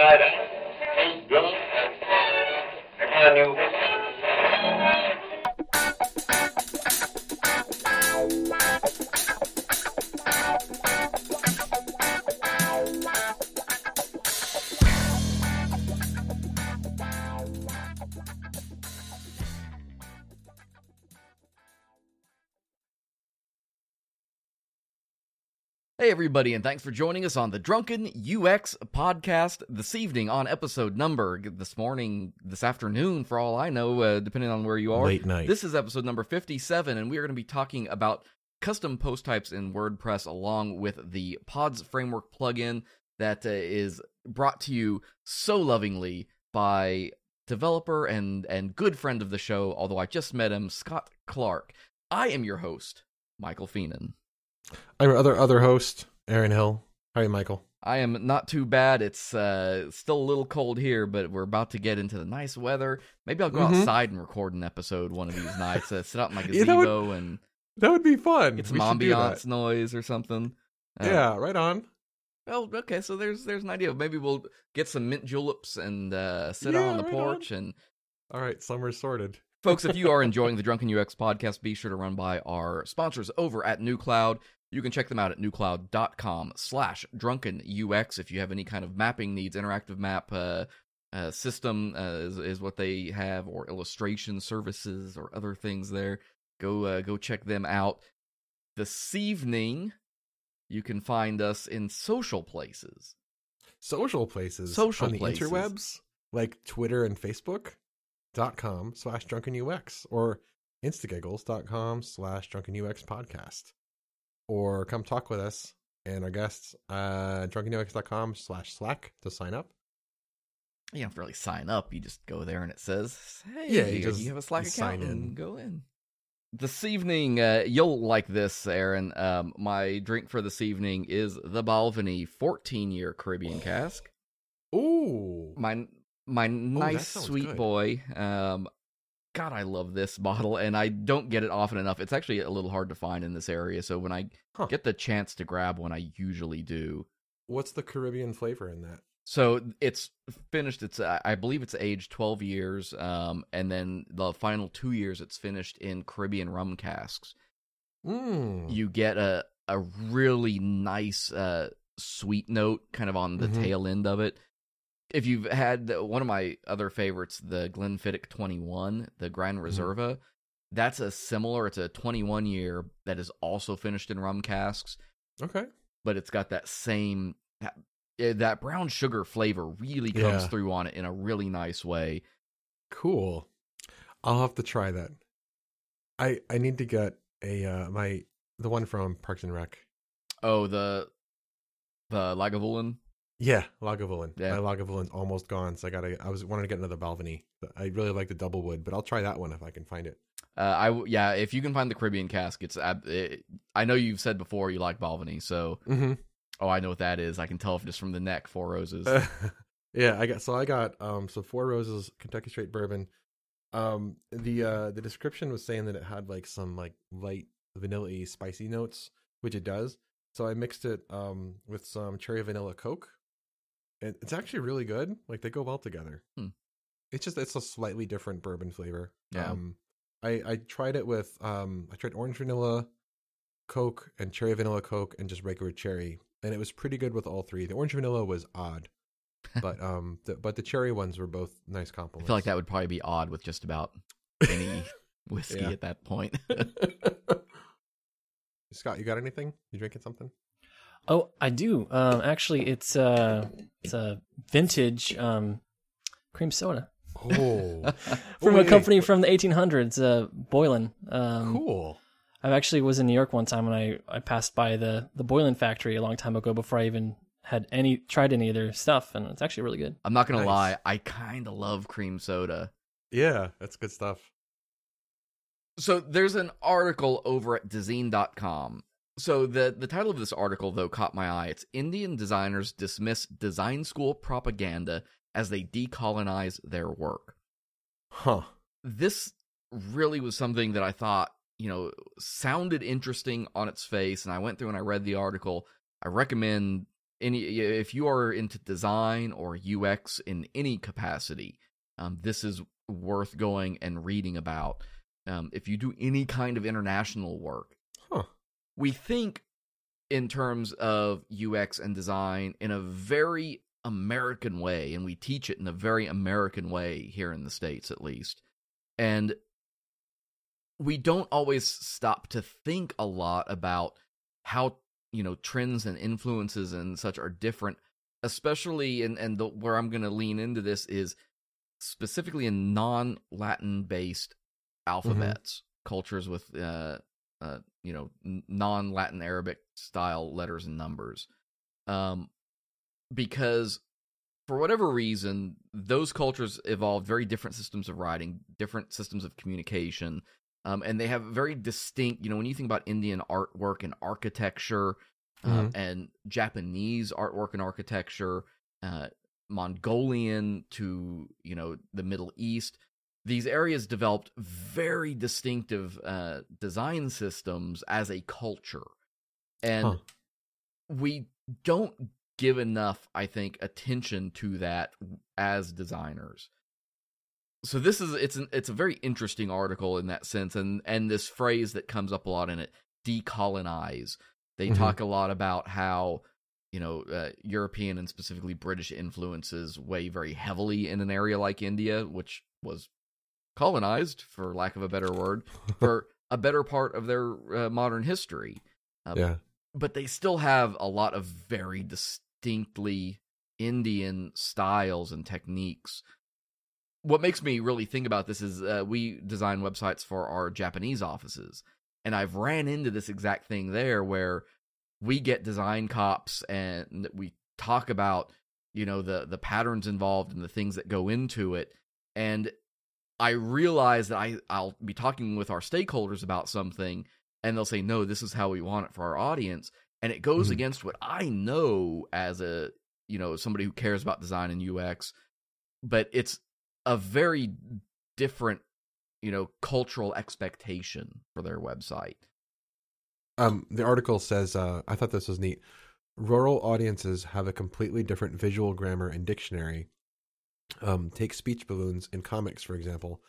tonight. I'm drunk. I knew. Everybody, and thanks for joining us on the Drunken UX podcast this evening on episode number this morning, this afternoon, for all I know, uh, depending on where you are. Late night. This is episode number 57, and we are going to be talking about custom post types in WordPress along with the Pods Framework plugin that uh, is brought to you so lovingly by developer and, and good friend of the show, although I just met him, Scott Clark. I am your host, Michael Fienen. I'm your other other host, Aaron Hill. How are you, Michael? I am not too bad. It's uh, still a little cold here, but we're about to get into the nice weather. Maybe I'll go Mhm. outside and record an episode one of these nights. Uh, sit out in my Yeah, that would- gazebo and That would be fun. get some We ambiance noise or something. Uh, Yeah, right on. Well, okay. So there's there's an idea. Maybe we'll get some mint juleps and uh, sit out Yeah, on the right porch. And All right, summer's sorted. folks, if you are enjoying the Drunken UX podcast, be sure to run by our sponsors over at New Cloud. You can check them out at newcloud.com slash drunkenux if you have any kind of mapping needs, interactive map uh, uh, system uh, is, is what they have, or illustration services or other things there. Go uh, go check them out. This evening, you can find us in social places. Social places. Social on the places. interwebs, like Twitter and Facebook. dot com slash drunken UX or instagiggles.com slash drunken UX podcast. Or come talk with us and our guests uh drunkenux.com slash slack to sign up. You don't have to really sign up. You just go there and it says, "Hey, Yeah, you you, have a Slack sign account in. and go in." This evening, uh, you'll like this, Aaron. Um, my drink for this evening is the Balvenie 14-year Caribbean cask. Ooh. My my nice sweet good. boy. Um, God, I love this bottle, and I don't get it often enough. It's actually a little hard to find in this area, so when I Huh. get the chance to grab one, I usually do. What's the Caribbean flavor in that? So it's finished. It's I believe it's aged twelve years, um, and then the final two years it's finished in Caribbean rum casks. Mm. You get a a really nice uh, sweet note, kind of on the Mhm. tail end of it. If you've had the- one of my other favorites, the Glenfiddich Twenty One, the Grand Reserva, that's a similar. It's a twenty one year that is also finished in rum casks Okay. but it's got that same that, eh, that brown sugar flavor really comes Yeah. through on it in a really nice way. Cool. I'll have to try that. I I need to get a uh my the one from Parks and Rec. Oh, the the Lagavulin. Yeah, Lagavulin. Yeah. My Lagavulin's almost gone, so I gotta. I was wanting to get another Balvenie. I really like the double wood, but I'll try that one if I can find it. Uh, I yeah, if you can find the Caribbean cask, it's ab- it, I know you've said before you like Balvenie, so Mm-hmm. oh, I know what that is. I can tell if just from the neck, Four Roses. yeah, I got. So I got um so Four Roses Kentucky Straight Bourbon. Um, the uh the description was saying that it had like some like light vanilla spicy notes, which it does. So I mixed it um with some cherry vanilla Coke, and it's actually really good. Like they go well together. Hmm. It's just it's a slightly different bourbon flavor. Yeah. Um, I I tried it with um I tried orange vanilla Coke and cherry vanilla Coke and just regular cherry, and it was pretty good with all three. The orange vanilla was odd, but um the, but the cherry ones were both nice compliments. I feel like that would probably be odd with just about any whiskey Yeah. at that point. Scott, you got anything? You drinking something? Oh, I do. Um, actually, it's uh, it's a vintage um, cream soda Oh, from wait. a company from the 1800s, uh, Boylan. Um, cool. I actually was in New York one time and I, I passed by the the Boylan factory a long time ago before I even had any tried any of their stuff, and it's actually really good. I'm not gonna Nice. lie, I kind of love cream soda. Yeah, that's good stuff. So there's an article over at Dezeen.com. So the the title of this article though caught my eye. It's Indian designers dismiss design school propaganda as they decolonize their work. Huh. This really was something that I thought, you know, sounded interesting on its face and I went through and I read the article. I recommend any if you are into design or UX in any capacity, um, this is worth going and reading about. Um, if you do any kind of international work, Huh. We think in terms of UX and design in a very American way, and we teach it in a very American way here in the States, at least. And we don't always stop to think a lot about how you know trends and influences and such are different especially and, and the, where i'm going to lean into this is specifically in non-latin based alphabets cultures with uh, uh you know non-latin arabic style letters and numbers um because for whatever reason those cultures evolved very different systems of writing different systems of communication um, and they have very distinct you know when you think about indian artwork and architecture um, and japanese artwork and architecture uh, mongolian to you know the middle east these areas developed very distinctive uh, design systems as a culture and Huh. we don't give enough i think attention to that as designers so this is it's an it's a very interesting article in that sense and and this phrase that comes up a lot in it decolonize they Mhm. talk a lot about how you know uh, european and specifically british influences weigh very heavily in an area like india which was colonized for lack of a better word for a better part of their uh, modern history Um, yeah. but they still have a lot of very distinctly Indian styles and techniques. What makes me really think about this is uh, we design websites for our Japanese offices, and I've ran into this exact thing there where we get design comps and we talk about you know the the patterns involved and the things that go into it, and I realize that I I'll be talking with our stakeholders about something and they'll say no this is how we want it for our audience and it goes Mhm. against what i know as a you know somebody who cares about design and ux but it's a very different you know cultural expectation for their website Um, the article says, uh, I thought this was neat. Rural audiences have a completely different visual grammar and dictionary. Um, take speech balloons in comics, for example.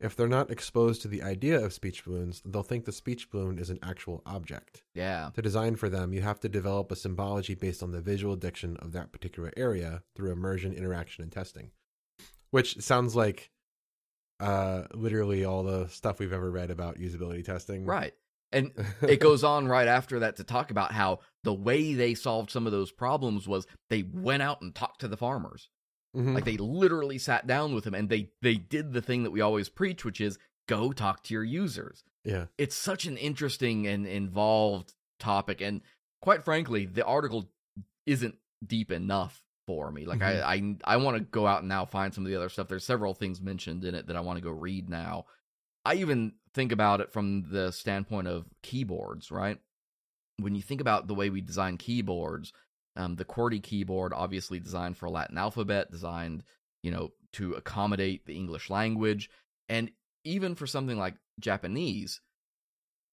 If they're not exposed to the idea of speech balloons, they'll think the speech balloon is an actual object. yeah To design for them, you have to develop a symbology based on the visual diction of that particular area through immersion, interaction, and testing. Which sounds like uh, literally all the stuff we've ever read about usability testing. right and it goes on right after that to talk about how the way they solved some of those problems was they went out and talked to the farmers Mhm. Like they literally sat down with him and they they did the thing that we always preach, which is go talk to your users. yeah. It's such an interesting and involved topic, and quite frankly, the article isn't deep enough for me. Like I I I want to go out and now find some of the other stuff. There's several things mentioned in it that I want to go read now. I even think about it from the standpoint of keyboards, right? When you think about the way we design keyboards, um, the QWERTY keyboard, obviously designed for a Latin alphabet, designed, you know, to accommodate the English language, and even for something like Japanese,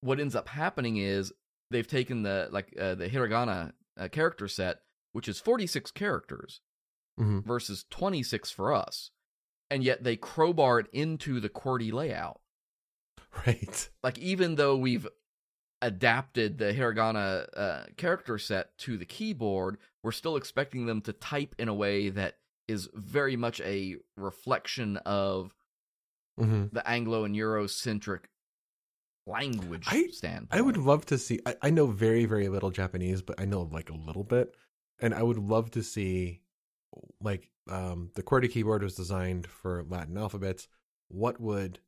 what ends up happening is they've taken the like uh, the hiragana uh, character set, which is 46 characters Mhm. versus 26 for us, and yet they crowbar it into the QWERTY layout. Right. Like even though we've adapted the hiragana uh, character set to the keyboard, we're still expecting them to type in a way that is very much a reflection of hmm the Anglo and Eurocentric language I- standpoint. I would love to see. I, I know very, very little Japanese, but I know like a little bit, and I would love to see, like, um, the QWERTY keyboard was designed for Latin alphabets. What would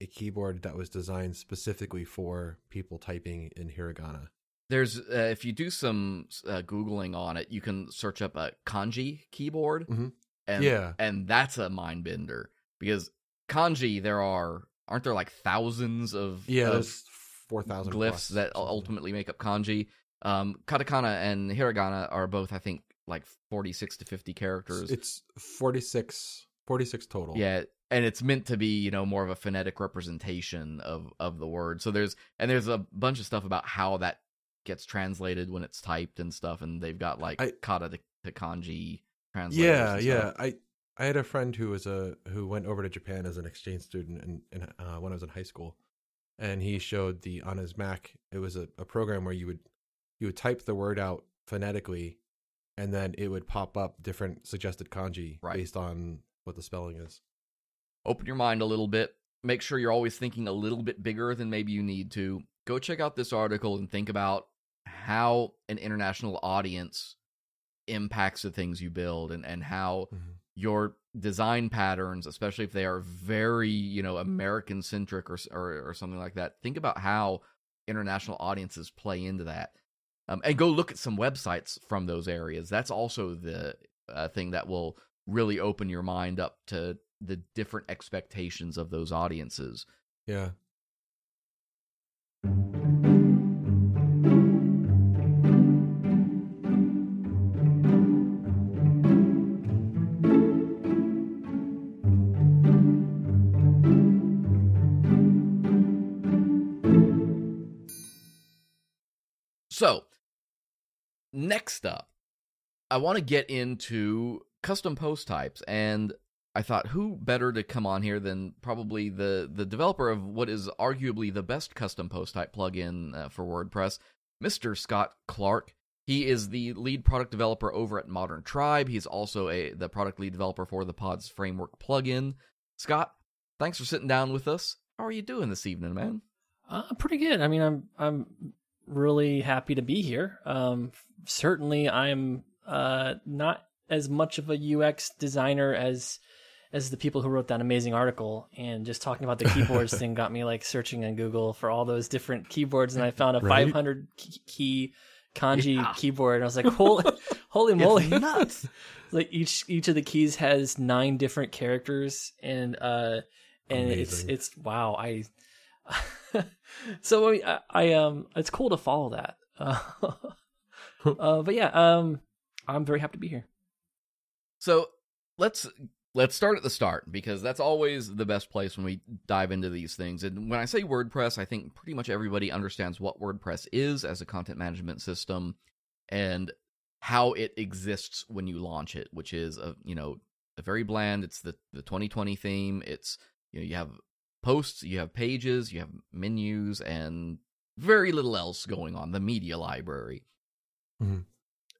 a keyboard that was designed specifically for people typing in hiragana? There's uh, if you do some uh, googling on it, you can search up a kanji keyboard, Mhm. and Yeah. and that's a mind bender because kanji there are aren't there like thousands of Yeah, of four thousand glyphs that ultimately make up kanji. Um, katakana and hiragana are both I think like forty six to fifty characters. It's 46, 46 total. Yeah, and it's meant to be, you know, more of a phonetic representation of of the word. So there's and there's a bunch of stuff about how that gets translated when it's typed and stuff, and they've got like I- kata to, to kanji translators. yeah, yeah. I I had a friend who was a who went over to Japan as an exchange student, and, and uh, when I was in high school, and he showed the on his Mac. It was a, a program where you would you would type the word out phonetically, and then it would pop up different suggested kanji Right. based on what the spelling is. Open your mind a little bit. Make sure you're always thinking a little bit bigger than maybe you need to. Go check out this article and think about how an international audience impacts the things you build and, and how Mhm. your design patterns, especially if they are very, you know, American centric or, or or something like that. Think about how international audiences play into that. Um, and go look at some websites from those areas. That's also the uh, thing that will really open your mind up to the different expectations of those audiences. Yeah. So, next up, I want to get into custom post types, and I thought who better to come on here than probably the the developer of what is arguably the best custom post type plugin uh, for WordPress, Mr. Scott Clark. He is the lead product developer over at Modern Tribe. He's also a the product lead developer for the Pods Framework plugin. Scott, thanks for sitting down with us. How are you doing this evening, man? Uh, pretty good. I mean, I'm I'm really happy to be here. Um, certainly, I'm uh, not as much of a UX designer as as the people who wrote that amazing article. And just talking about the keyboards thing got me like searching on Google for all those different keyboards, and I found a Right? 500 key, key kanji Yeah. keyboard. And I was like, holy, holy moly! It's nuts. like each each of the keys has nine different characters and uh and it's it's wow i so I, mean, I, I um it's cool to follow that uh, uh but yeah um i'm very happy to be here So let's let's start at the start because that's always the best place when we dive into these things. And when I say WordPress, I think pretty much everybody understands what WordPress is as a content management system and how it exists when you launch it, which is a you know a very bland. It's the the 2020 theme. It's you know you have posts, you have pages, you have menus, and very little else going on. The media library. Mhm.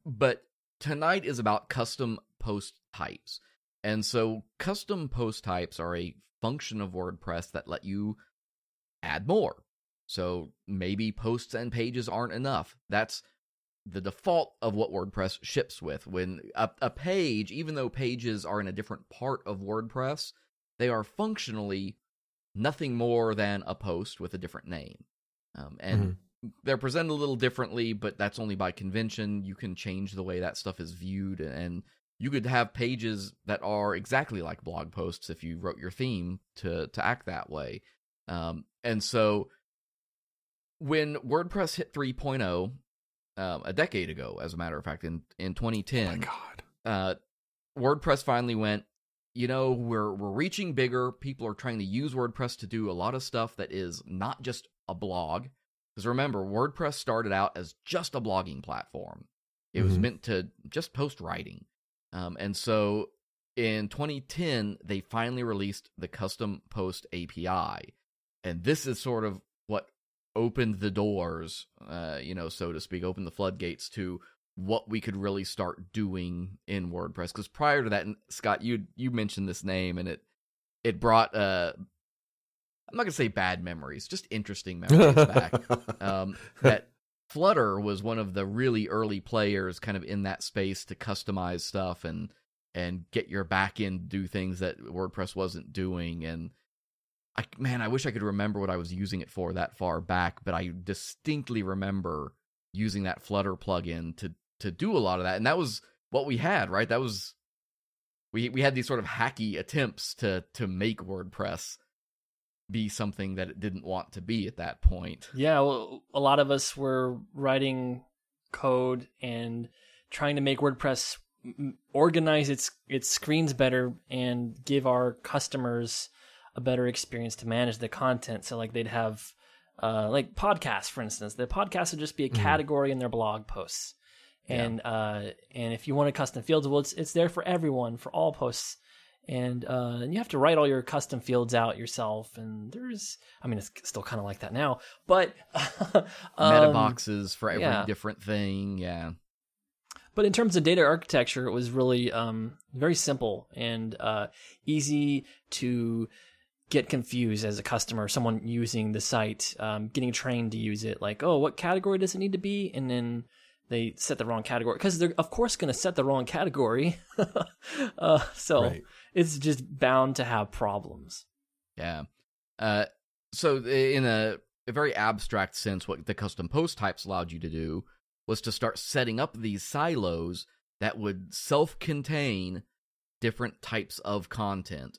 But tonight is about custom post types. And so custom post types are a function of WordPress that let you add more. So maybe posts and pages aren't enough. That's the default of what WordPress ships with. When a, a page, even though pages are in a different part of WordPress, they are functionally nothing more than a post with a different name. Um, and they're presented a little differently, but that's only by convention. You can change the way that stuff is viewed, and you could have pages that are exactly like blog posts if you wrote your theme to to act that way. Um, and so, when WordPress hit 3.0 um, a decade ago, as a matter of fact, in in 2010, Oh my god. uh, WordPress finally went, you know, we're we're reaching bigger. People are trying to use WordPress to do a lot of stuff that is not just a blog. Because remember, WordPress started out as just a blogging platform. It was Mhm. meant to just post writing. Um, and so in 2010, they finally released the custom post API. And this is sort of what opened the doors, uh, you know, so to speak, opened the floodgates to what we could really start doing in WordPress. Because prior to that, and Scott, you you mentioned this name, and it it brought uh, I'm not gonna say bad memories, just interesting memories back. Um, that Flutter was one of the really early players, kind of in that space to customize stuff and and get your back end do things that WordPress wasn't doing. And I man, I wish I could remember what I was using it for that far back, but I distinctly remember using that Flutter plugin to to do a lot of that, and that was what we had, right? That was we we had these sort of hacky attempts to to make WordPress be something that it didn't want to be at that point. yeah well, a lot of us were writing code and trying to make wordpress organize its its screens better and give our customers a better experience to manage the content so like they'd have uh, like podcasts, for instance. The podcast would just be a Mhm. category in their blog posts, and uh, and if you want a custom fields, well, it's it's there for everyone for all posts, and uh, and you have to write all your custom fields out yourself. And there's, I mean, it's still kind of like that now, but Meta um, boxes for every yeah. different thing. Yeah. But in terms of data architecture, it was really um, very simple and uh, easy to get confused as a customer, someone using the site, um, getting trained to use it. Like, oh, what category does it need to be? And then they set the wrong category because they're of course going to set the wrong category. uh, so Right. It's just bound to have problems. Yeah. Uh, so in a, a very abstract sense, what the custom post types allowed you to do was to start setting up these silos that would self-contain different types of content.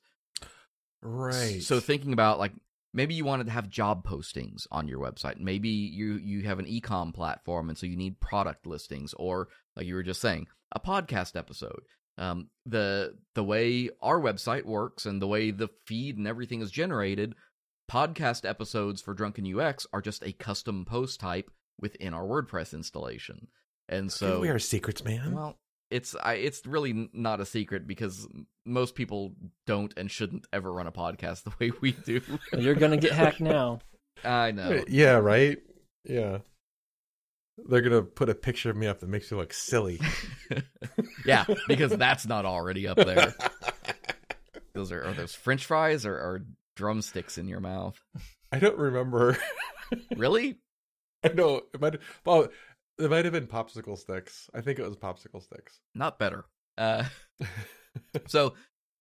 Right. So thinking about like maybe you wanted to have job postings on your website. Maybe you you have an e-com platform and so you need product listings or like you were just saying, a podcast episode. Um, the the way our website works and the way the feed and everything is generated, podcast episodes for Drunken UX are just a custom post type within our WordPress installation. And so we are secrets, man. well, it's I, it's really not a secret because most people don't and shouldn't ever run a podcast the way we do. You're going to get hacked now. I know. Yeah, right. Yeah. They're gonna put a picture of me up that makes you look silly. yeah, because that's not already up there. Those are are those French fries or, or drumsticks in your mouth? I don't remember. Really? I know it might. Well, it might have been popsicle sticks. I think it was popsicle sticks. Not better. Uh, so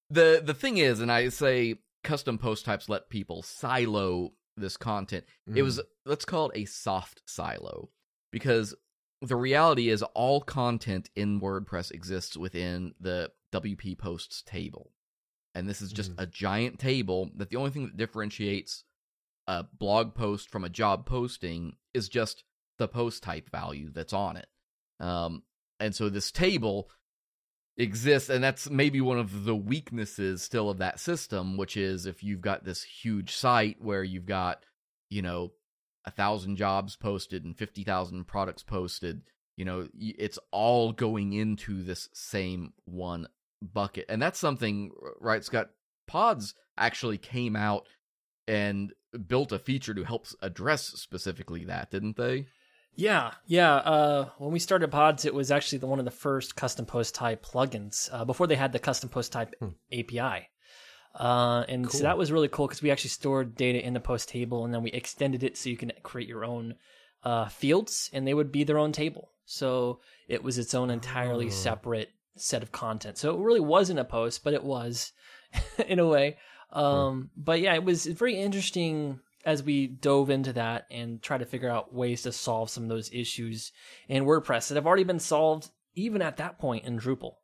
the the thing is, and I say custom post types let people silo this content. It was let's call it a soft silo because the reality is all content in WordPress exists within the WP posts table. And this is just Mhm. a giant table that the only thing that differentiates a blog post from a job posting is just the post type value that's on it. Um, and so this table exists, and that's maybe one of the weaknesses still of that system, which is if you've got this huge site where you've got, you know, a thousand jobs posted and 50,000 products posted, you know, it's all going into this same one bucket. And that's something, right, Scott? Pods actually came out and built a feature to help address specifically that, didn't they? Yeah, yeah. Uh, when we started Pods, it was actually the, one of the first custom post type plugins uh, before they had the custom post type Hmm. API. Uh, and so that was really cool because we actually stored data in the post table and then we extended it so you can create your own uh, fields and they would be their own table. So it was its own entirely Oh. separate set of content. So it really wasn't a post, but it was in a way. Um, But yeah, it was very interesting as we dove into that and try to figure out ways to solve some of those issues in WordPress that have already been solved even at that point in Drupal.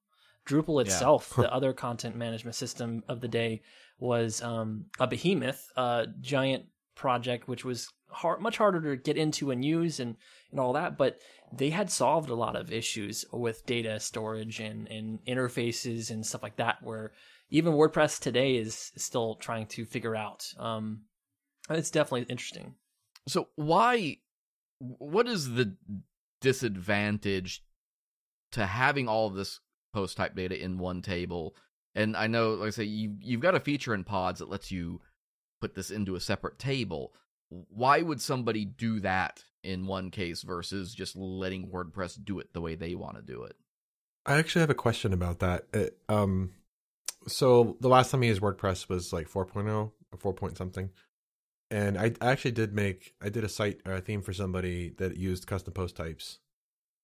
Drupal itself, the other content management system of the day, was um, a behemoth, a giant project which was hard, much harder to get into and use and, and all that. But they had solved a lot of issues with data storage and, and interfaces and stuff like that, where even WordPress today is still trying to figure out. Um, it's definitely interesting. So why what is the disadvantage to having all of this post type data in one table? And I know like I say you you've got a feature in pods that lets you put this into a separate table. Why would somebody do that in one case versus just letting WordPress do it the way they want to do it? I actually have a question about that. It, um, so the last time I used WordPress was like 4.0 or 4 point something, and I, I actually did make I did a site or a theme for somebody that used custom post types.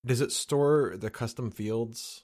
Does it store the custom fields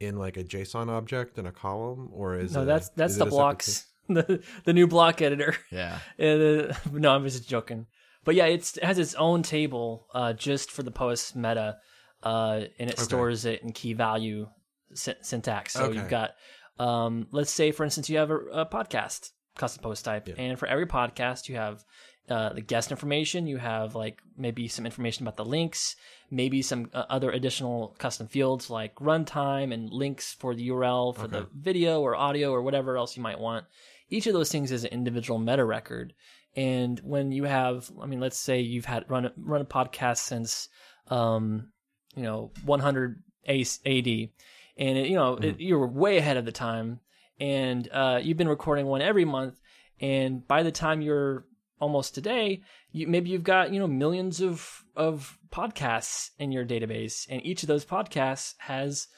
in like a JSON object in a column, or is no, it, that's that's the it a separate blocks, the the new block editor. Yeah. Uh, no, I'm just joking. But yeah, it's, it has its own table uh, just for the post meta, uh, and it Okay. stores it in key value sy- syntax. So you've got, um, let's say, for instance, you have a, a podcast custom post type, Yeah. and for every podcast, you have uh, the guest information. You have like maybe some information about the links, maybe some uh, other additional custom fields like runtime and links for the URL for the video or audio or whatever else you might want. each of those things is an individual meta record. And when you have, I mean, let's say you've had run a, run a podcast since, um, you know, 100 AD, and it, you know it, you're way ahead of the time, and uh, you've been recording one every month, and by the time you're almost today, you, maybe you've got you know millions of of podcasts in your database, and each of those podcasts has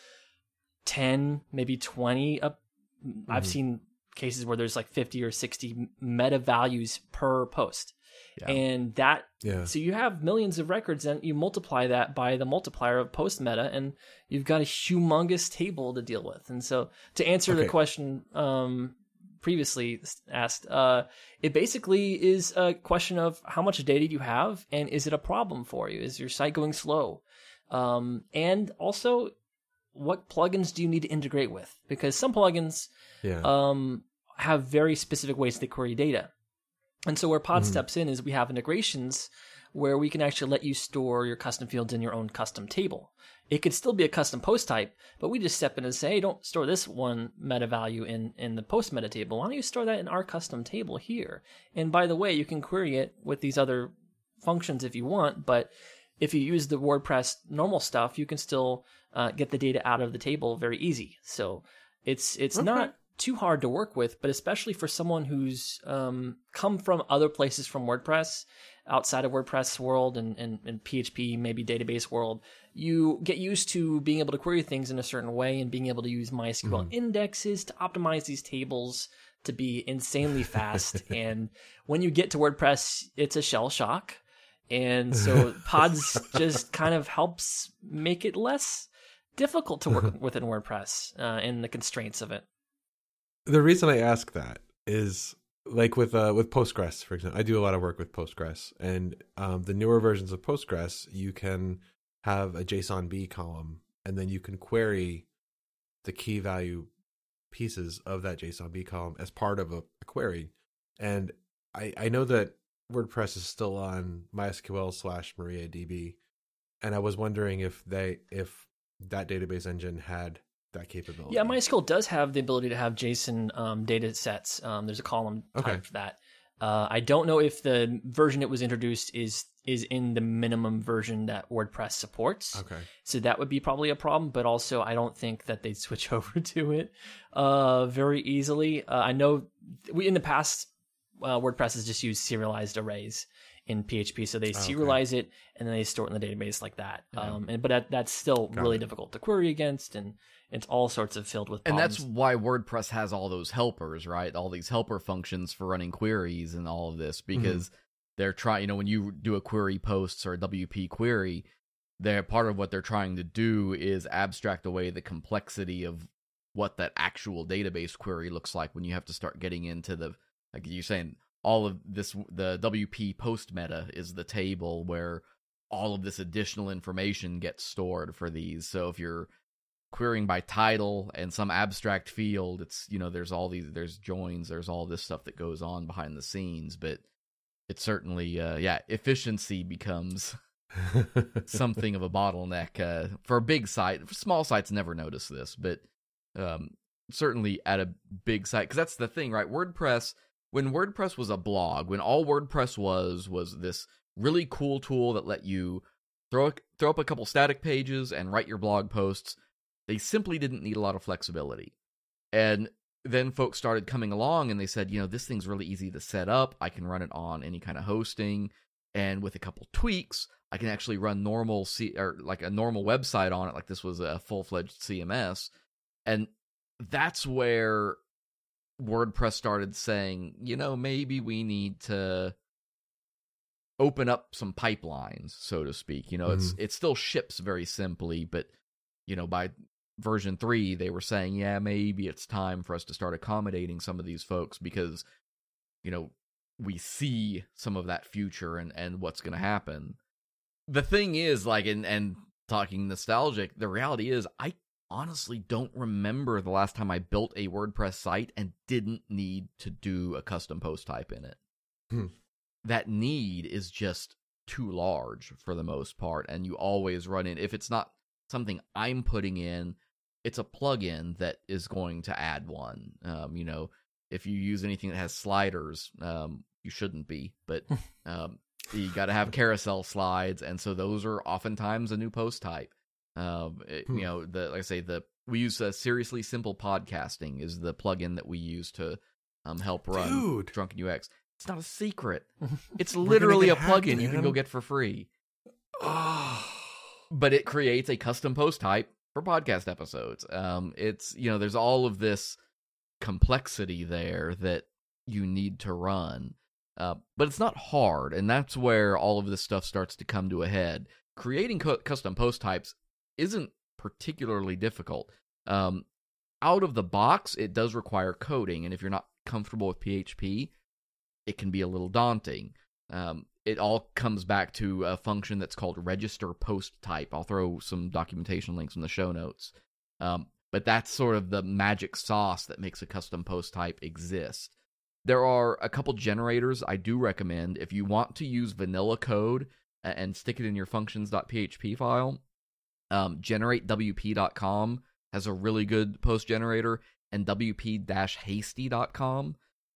10, maybe 20 up. I've seen cases where there's like 50 or 60 meta values per post. Yeah. And that, Yeah. so you have millions of records and you multiply that by the multiplier of post meta and you've got a humongous table to deal with. And so to answer the question, um, previously asked, uh, it basically is a question of how much data do you have and is it a problem for you? Is your site going slow? Um, and also, what plugins do you need to integrate with? Because some plugins Yeah. um, have very specific ways they query data. And so where Pod Mhm. steps in is we have integrations where we can actually let you store your custom fields in your own custom table. It could still be a custom post type, but we just step in and say, hey, don't store this one meta value in, in the post meta table. Why don't you store that in our custom table here? And by the way, you can query it with these other functions if you want, but if you use the WordPress normal stuff, you can still uh, get the data out of the table very easy. So it's it's Okay. not too hard to work with, but especially for someone who's um, come from other places from WordPress, outside of WordPress world and, and, and PHP, maybe database world, you get used to being able to query things in a certain way and being able to use MySQL indexes to optimize these tables to be insanely fast. and when you get to WordPress, it's a shell shock. And so pods just kind of helps make it less difficult to work within WordPress uh, and the constraints of it. the reason I ask that is like with uh with Postgres, for example. I do a lot of work with Postgres, and um, the newer versions of Postgres, you can have a JSON B column, and then you can query the key value pieces of that JSON B column as part of a, a query. And I I know that WordPress is still on MySQL slash MariaDB, and I was wondering if they if that database engine had that capability. Yeah, MySQL does have the ability to have JSON um, data sets. Um, there's a column type for that. Uh, I don't know if the version it was introduced is is in the minimum version that WordPress supports. Okay. So that would be probably a problem, but also I don't think that they'd switch over to it uh, very easily. Uh, I know we in the past uh, WordPress has just used serialized arrays in PHP, so they Oh, okay. serialize it and then they store it in the database like that. Yeah. Um, and but that, that's still Got really it. difficult to query against, and it's all sorts of filled with And that's why WordPress has all those helpers, right? All these helper functions for running queries and all of this because they're trying, you know, when you do a query posts or a WP query, they're part of what they're trying to do is abstract away the complexity of what that actual database query looks like when you have to start getting into the like you're saying all of this the WP post meta is the table where all of this additional information gets stored for these. So if you're querying by title and some abstract field, it's you know there's all these there's joins, there's all this stuff that goes on behind the scenes, but it's certainly uh yeah, efficiency becomes something of a bottleneck uh, for a big site. Small sites never notice this, but um, certainly at a big site because that's the thing, right? WordPress when WordPress was a blog, when all WordPress was was this really cool tool that let you throw throw up a couple static pages and write your blog posts. They simply didn't need a lot of flexibility, and then folks started coming along and they said, you know, this thing's really easy to set up. I can run it on any kind of hosting, and with a couple tweaks, I can actually run normal C or like a normal website on it, like this was a full fledged CMS. And that's where WordPress started saying, you know, maybe we need to open up some pipelines, so to speak. You know, it's mm-hmm. it still ships very simply, but you know, by version three, they were saying, yeah, maybe it's time for us to start accommodating some of these folks because, you know, we see some of that future and and what's going to happen. The thing is, like, and and talking nostalgic, the reality is, I honestly don't remember the last time I built a WordPress site and didn't need to do a custom post type in it. Hmm. That need is just too large for the most part, and you always run in. If it's not something I'm putting in, it's a plugin that is going to add one. Um, you know, if you use anything that has sliders, um, you shouldn't be, but um, you got to have carousel slides, and so those are oftentimes a new post type. Um, it- Hmm. You know, the like I say, the we use uh, seriously simple podcasting is the plugin that we use to um, help run Dude. Drunken UX. It's not a secret. It's literally a get hacked, plugin you can go get for free. Oh. But it creates a custom post type for podcast episodes. Um, it's you know, there's all of this complexity there that you need to run. Uh, but it's not hard, and that's where all of this stuff starts to come to a head. Creating cu- custom post types isn't particularly difficult. Um, out of the box, it does require coding, and if you're not comfortable with PHP, it can be a little daunting. Um, it all comes back to a function that's called register post type. I'll throw some documentation links in the show notes. Um, but that's sort of the magic sauce that makes a custom post type exist. There are a couple generators I do recommend if you want to use vanilla code and stick it in your functions.php file. Um, generatewp.com has a really good post generator, and wp-hasty.com.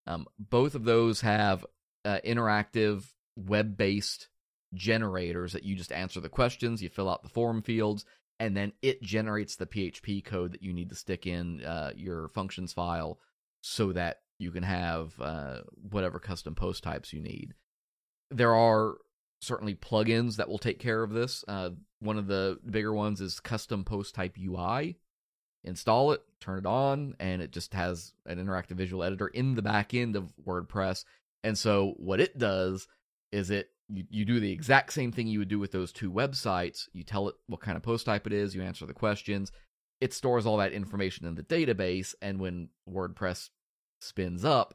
Um, both of those have uh, interactive web based generators that you just answer the questions, you fill out the form fields, and then it generates the PHP code that you need to stick in uh, your functions file so that you can have uh, whatever custom post types you need. There are certainly plugins that will take care of this. Uh, one of the bigger ones is Custom Post Type UI. Install it, turn it on, and it just has an interactive visual editor in the back end of WordPress. And so what it does is it you, you do the exact same thing you would do with those two websites. You tell it what kind of post type it is, you answer the questions. It stores all that information in the database, and when WordPress spins up,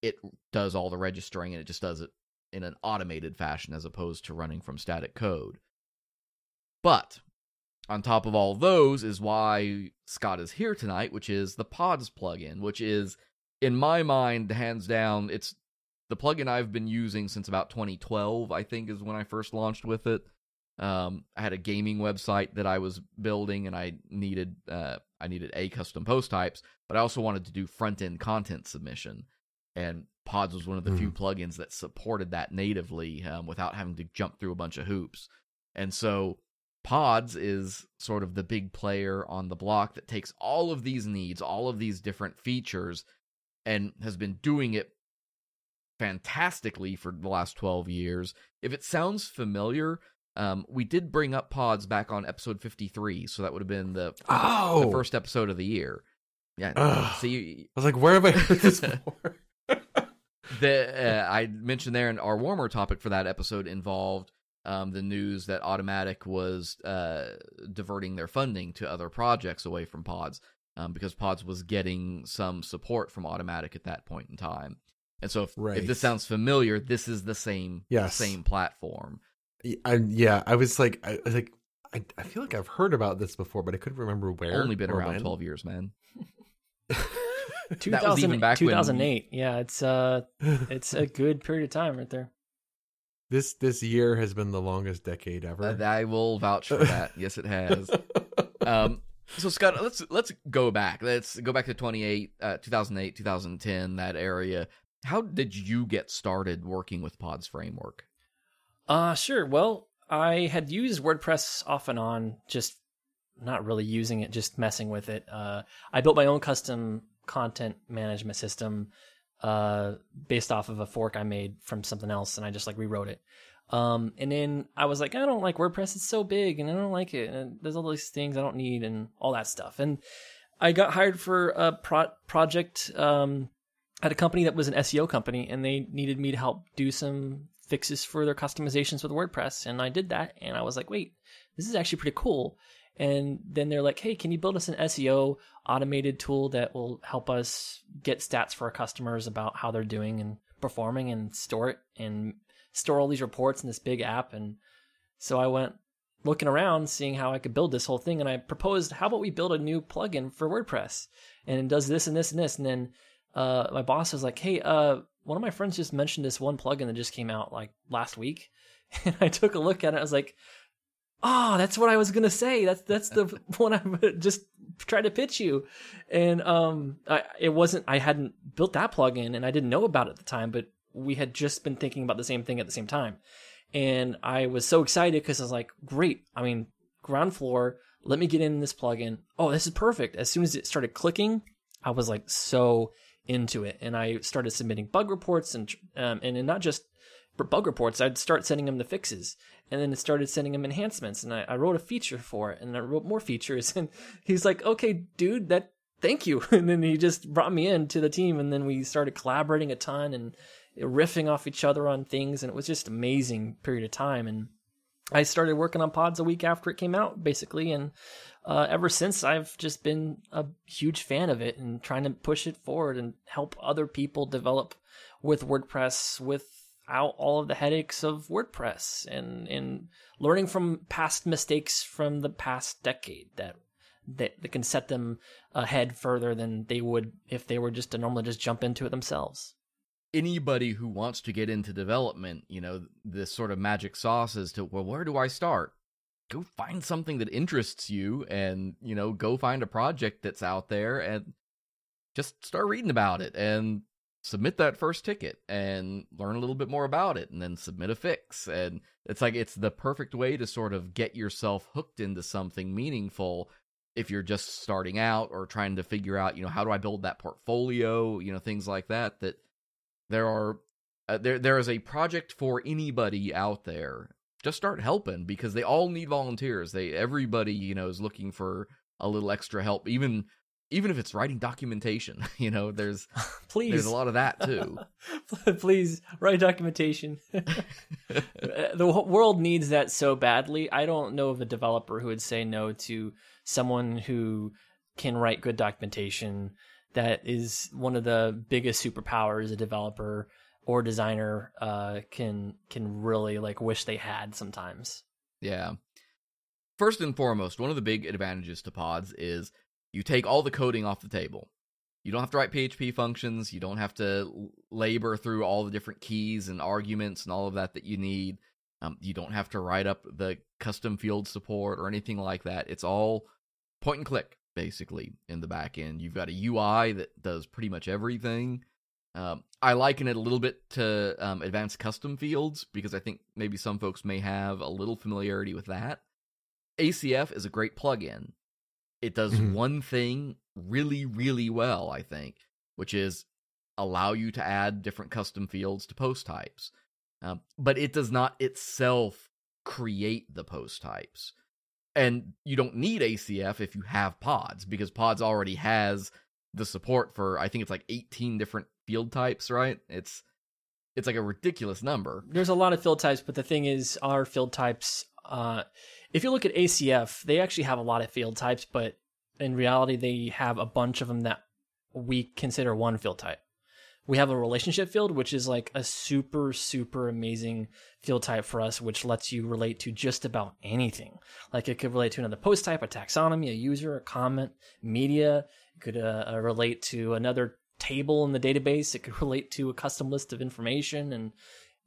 it does all the registering and it just does it in an automated fashion as opposed to running from static code. But on top of all those is why Scott is here tonight, which is the Pods plugin, which is, in my mind, hands down, it's the plugin I've been using since about 2012, I think, is when I first launched with it. Um, I had a gaming website that I was building, and I needed uh, I needed a custom post types, but I also wanted to do front end content submission, and Pods was one of the few plugins that supported that natively um, without having to jump through a bunch of hoops. And so Pods is sort of the big player on the block that takes all of these needs, all of these different features, and has been doing it fantastically for the last 12 years. If it sounds familiar, um, we did bring up Pods back on episode 53, so that would have been the, Oh, the first episode of the year. Yeah, Ugh. see, I was like, where have I heard this before? The uh, I mentioned there in our warmer topic for that episode involved um, the news that Automattic was uh, diverting their funding to other projects away from Pods um, because Pods was getting some support from Automattic at that point in time. And so, if, if this sounds familiar, this is the same Yes. same platform. I, yeah, I was like, I, I was like, I, I feel like I've heard about this before, but I couldn't remember where. Only been around when. twelve years, man. 2000, even back when- 2008. Yeah, it's uh, it's a good period of time right there. this this year has been the longest decade ever. Uh, I will vouch for that. yes, it has. um so scott let's let's go back let's go back to 28 uh 2008 2010 that area how did you get started working with pods framework Uh, sure. Well, I had used WordPress off and on, just not really using it, just messing with it. Uh, I built my own custom content management system uh, based off of a fork I made from something else, and I just like rewrote it. Um, and then I was like, I don't like WordPress; it's so big, and I don't like it. And there's all these things I don't need, and all that stuff. And I got hired for a pro- project um, at a company that was an SEO company, and they needed me to help do some fixes for their customizations with WordPress. And I did that, and I was like, wait, this is actually pretty cool. And then they're like, hey, can you build us an SEO automated tool that will help us get stats for our customers about how they're doing and performing and store it and store all these reports in this big app? And so I went looking around, seeing how I could build this whole thing. And I proposed, how about we build a new plugin for WordPress? And it does this and this and this. And then uh, my boss was like, hey, uh, one of my friends just mentioned this one plugin that just came out like last week. And I took a look at it. I was like, oh, that's what I was gonna say. That's that's the one I just tried to pitch you, and um, I, it wasn't. I hadn't built that plugin, and I didn't know about it at the time, but we had just been thinking about the same thing at the same time, and I was so excited because I was like, great. I mean, ground floor. Let me get in this plugin. Oh, this is perfect. As soon as it started clicking, I was like so into it, and I started submitting bug reports and um, and not just bug reports. I'd start sending them the fixes, and then it started sending him enhancements, and I, I wrote a feature for it, and I wrote more features, and he's like, "Okay, dude, that thank you," and then he just brought me in to the team, and then we started collaborating a ton and riffing off each other on things, and it was just amazing period of time, and I started working on pods a week after it came out, basically, and uh, ever since I've just been a huge fan of it and trying to push it forward and help other people develop with WordPress without all of the headaches of WordPress and and learning from past mistakes from the past decade that that, that can set them ahead further than they would if they were just to normally just jump into it themselves anybody who wants to get into development, you know, this sort of magic sauce as to, well, where do I start? Go find something that interests you and, you know, go find a project that's out there and just start reading about it and submit that first ticket and learn a little bit more about it and then submit a fix. And it's like, it's the perfect way to sort of get yourself hooked into something meaningful if you're just starting out or trying to figure out, you know, how do I build that portfolio, you know, things like that, that there are uh, there there is a project for anybody out there. Just start helping because they all need volunteers. They everybody you know is looking for a little extra help, even even if it's writing documentation. You know, there's please there's a lot of that too. please write documentation. the world needs that so badly. I don't know of a developer who would say no to someone who can write good documentation that is one of the biggest superpowers a developer or designer uh, can can really like wish they had sometimes. Yeah. First and foremost, one of the big advantages to pods is you take all the coding off the table. You don't have to write PHP functions. You don't have to labor through all the different keys and arguments and all of that that you need. Um, you don't have to write up the custom field support or anything like that. It's all point and click basically in the back end. You've got a UI that does pretty much everything. Um, I liken it a little bit to um, advanced custom fields because I think maybe some folks may have a little familiarity with that. ACF is a great plugin. It does mm-hmm. one thing really, really well, I think, which is allow you to add different custom fields to post types. Um, but it does not itself create the post types and you don't need ACF if you have pods because pods already has the support for I think it's like 18 different field types, right? It's it's like a ridiculous number. There's a lot of field types, but the thing is our field types uh if you look at ACF, they actually have a lot of field types, but in reality they have a bunch of them that we consider one field type we have a relationship field, which is like a super, super amazing field type for us, which lets you relate to just about anything. Like it could relate to another post type, a taxonomy, a user, a comment, media. It could uh, uh relate to another table in the database. It could relate to a custom list of information. And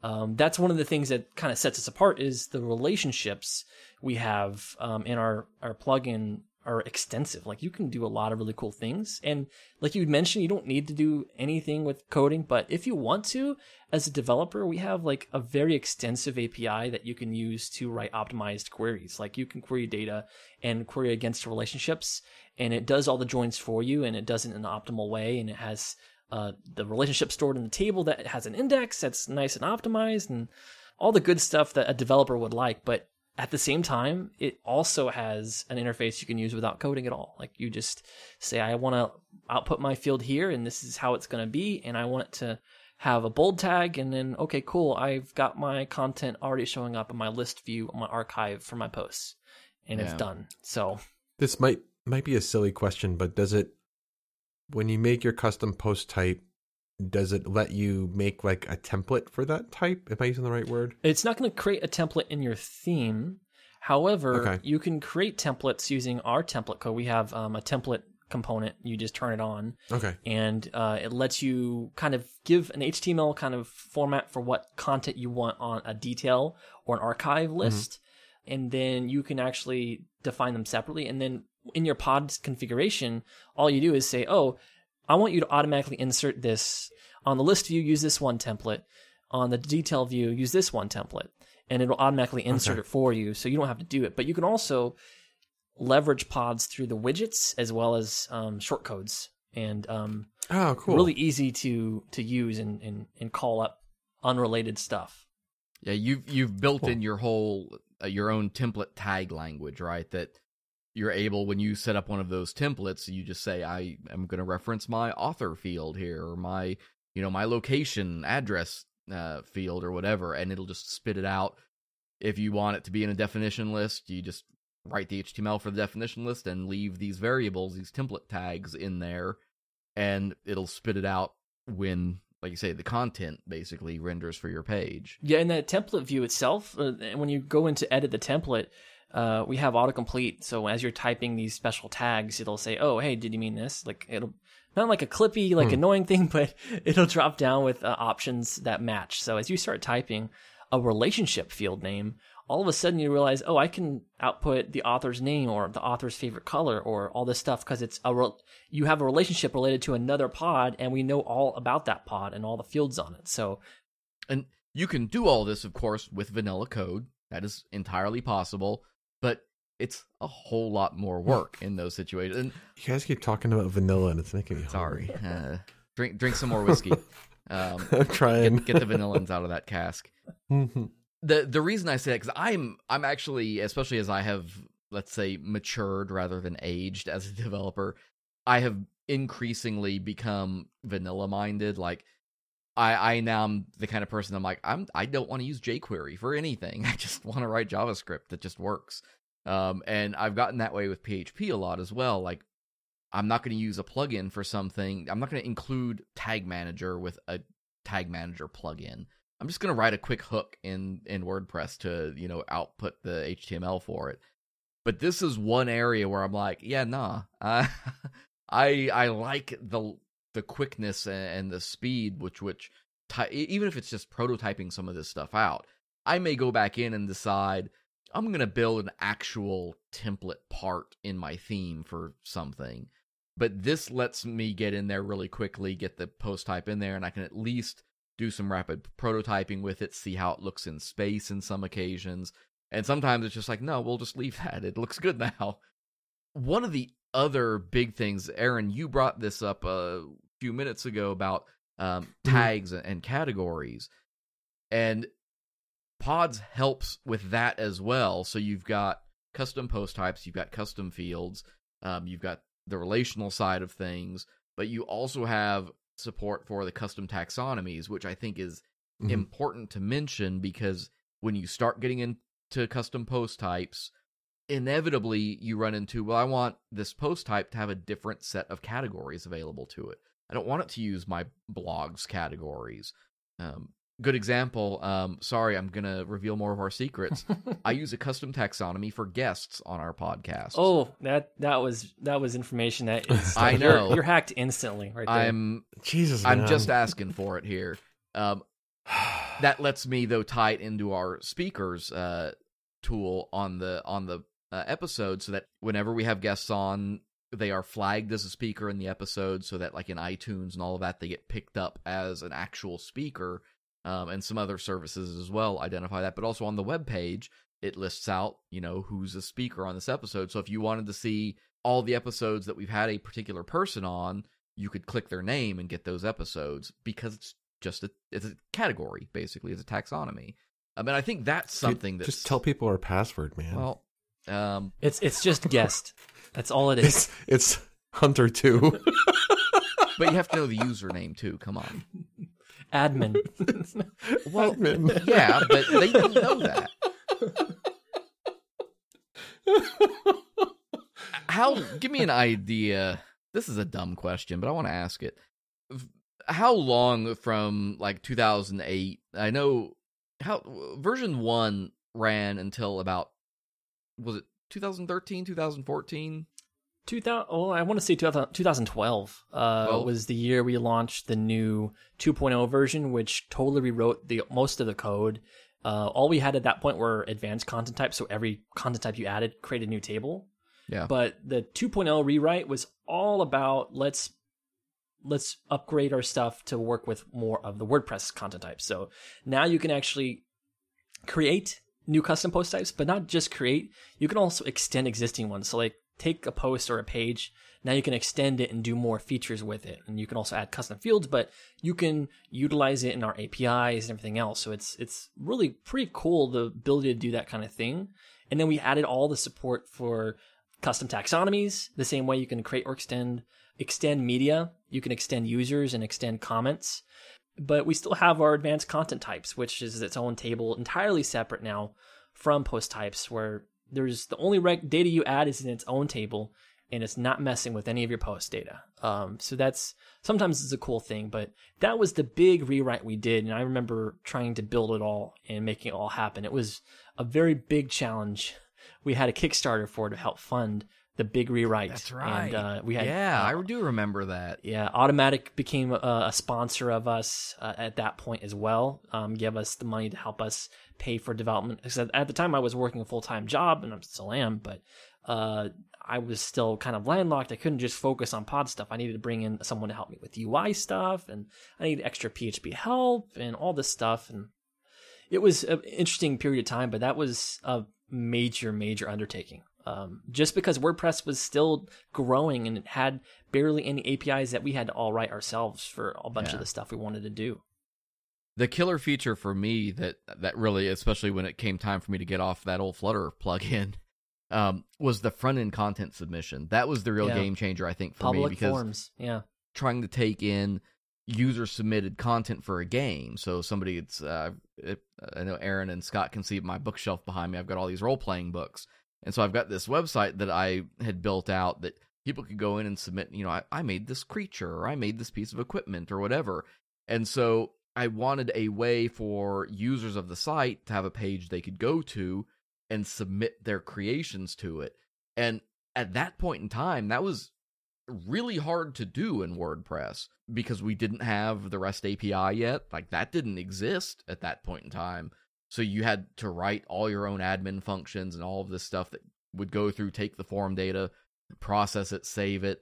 um, that's one of the things that kind of sets us apart is the relationships we have um, in our, our plugin are extensive. Like you can do a lot of really cool things. And like you mentioned, you don't need to do anything with coding, but if you want to, as a developer, we have like a very extensive API that you can use to write optimized queries. Like you can query data and query against relationships, and it does all the joins for you, and it does it in an optimal way, and it has uh, the relationship stored in the table that has an index that's nice and optimized, and all the good stuff that a developer would like. But at the same time, it also has an interface you can use without coding at all. Like you just say, I want to output my field here, and this is how it's going to be, and I want it to have a bold tag, and then, okay, cool, I've got my content already showing up in my list view on my archive for my posts, and yeah. it's done. So this might might be a silly question, but does it when you make your custom post type does it let you make like a template for that type? Am I using the right word? It's not going to create a template in your theme. However, okay. you can create templates using our template code. We have um, a template component. You just turn it on. Okay. And uh, it lets you kind of give an HTML kind of format for what content you want on a detail or an archive mm-hmm. list. and then you can actually define them separately. And then in your pod configuration, all you do is say, "Oh, I want you to automatically insert this on the list view. Use this one template. On the detail view, use this one template." And it'll automatically insert Okay. it for you, so you don't have to do it. But you can also leverage pods through the widgets as well as um, shortcodes, and um, Oh, cool. really easy to to use and, and and call up unrelated stuff. Yeah, you've you've built Cool. in your whole uh, your own template tag language, right? That you're able when you set up one of those templates, you just say, "I am going to reference my author field here, or my you know my location address uh, field, or whatever," and it'll just spit it out. If you want it to be in a definition list, you just write the HTML for the definition list and leave these variables, these template tags in there, and it'll spit it out when, like you say, the content basically renders for your page. Yeah, in the template view itself, uh, when you go in to edit the template, uh, we have autocomplete. So as you're typing these special tags, it'll say, "Oh, hey, did you mean this?" Like it'll not like a clippy, like annoying thing, but it'll drop down with uh, options that match. So as you start typing a relationship field name, all of a sudden you realize, oh, I can output the author's name or the author's favorite color or all this stuff because it's a re- you have a relationship related to another pod, and we know all about that pod and all the fields on it. So And you can do all this, of course, with vanilla code. That is entirely possible, but it's a whole lot more work in those situations. And You guys keep talking about vanilla, and it's making me sorry, uh, drink drink some more whiskey. Um. I'm trying. get, get the vanillins out of that cask. Mhm. the The reason I say that because I'm I'm actually, especially as I have, let's say, matured rather than aged as a developer, I have increasingly become vanilla minded. Like I I now am the kind of person I'm like I'm I don't want to use jQuery for anything. I just want to write JavaScript that just works. Um, and I've gotten that way with PHP a lot as well. Like I'm not going to use a plugin for something. I'm not going to include Tag Manager with a Tag Manager plugin. I'm just going to write a quick hook in in WordPress to you know output the HTML for it. But this is one area where I'm like, yeah, nah. Uh, I I like the the quickness and the speed which which ty- even if it's just prototyping some of this stuff out. I may go back in and decide I'm going to build an actual template part in my theme for something. But this lets me get in there really quickly, get the post type in there, and I can at least do some rapid prototyping with it, see how it looks in space in some occasions. And sometimes it's just like, no, we'll just leave that. It looks good now. One of the other big things, Aaron, you brought this up a few minutes ago about um, tags and categories. And Pods helps with that as well. So you've got custom post types, you've got custom fields, um, you've got the relational side of things, but you also have support for the custom taxonomies, which I think is Mhm. important to mention because when you start getting into custom post types, inevitably you run into, well, I want this post type to have a different set of categories available to it. I don't want it to use my blog's categories. Um, good example. Um, sorry, I'm gonna reveal more of our secrets. I use a custom taxonomy for guests on our podcast. Oh, that that was that was information that is. I you're- know. you're, hacked instantly, right there. I'm Jesus, I'm man. just asking for it here. Um, that lets me though tie it into our speakers uh, tool on the on the uh, episode, so that whenever we have guests on, they are flagged as a speaker in the episode, so that like in iTunes and all of that, they get picked up as an actual speaker. Um, and some other services as well identify that, but also on the web page, it lists out you know who's a speaker on this episode. So if you wanted to see all the episodes that we've had a particular person on, you could click their name and get those episodes because it's just a it's a category basically it's a taxonomy i mean i think that's something that just tell people our password, man. well um it's it's just guest. That's all it is. it's it's Hunter two. but you have to know the username too come on Admin. well Admin. yeah but they don't know that how give me an idea this is a dumb question but i want to ask it how long from like 2008 i know how version 1 ran until about was it 2013 2014 2000, oh, I want to say 2000, 2012 uh, Well- was the year we launched the new 2.0 version, which totally rewrote the most of the code Uh, all we had at that point were advanced content types, so every content type you added created a new table. Yeah. But the 2.0 rewrite was all about let's let's upgrade our stuff to work with more of the WordPress content types. So now you can actually create new custom post types, but not just create, you can also extend existing ones. So like take a post or a page, now you can extend it and do more features with it. And you can also add custom fields, but you can utilize it in our APIs and everything else. So it's it's really pretty cool the ability to do that kind of thing. And then we added all the support for custom taxonomies, the same way you can create or extend extend media, you can extend users and extend comments. But we still have our advanced content types, which is its own table entirely separate now from post types, where there's the only reg- data you add is in its own table and it's not messing with any of your post data. Um, so that's sometimes it's a cool thing, but that was the big rewrite we did. And I remember trying to build it all and making it all happen. It was a very big challenge. We had a Kickstarter for to help fund the big rewrite. That's right. And uh, we had yeah, uh, I do remember that. yeah, Automattic became a, a sponsor of us uh, at that point as well. Um, give us the money to help us pay for development. Because at- at the time, I was working a full time job, and I still am, but uh, I was still kind of landlocked. I couldn't just focus on pod stuff. I needed to bring in someone to help me with UI stuff, and I needed extra PHP help and all this stuff. And it was an interesting period of time, but that was a major, major undertaking. Um, just because WordPress was still growing and it had barely any APIs that we had to all write ourselves for a bunch Yeah. of the stuff we wanted to do. The killer feature for me that that really, especially when it came time for me to get off that old Flutter plugin, um, was the front end content submission. That was the real Yeah. game changer, I think, for me because forms, yeah, trying to take in user submitted content for a game. So somebody, it's uh, it, I know Aaron and Scott can see my bookshelf behind me. I've got all these role playing books, and so I've got this website that I had built out that people could go in and submit. You know, I, I made this creature, or I made this piece of equipment, or whatever. And so I wanted a way for users of the site to have a page they could go to and submit their creations to it. And at that point in time, that was really hard to do in WordPress because we didn't have the REST API yet. Like that didn't exist at that point in time. So you had to write all your own admin functions and all of this stuff that would go through, take the form data, process it, save it.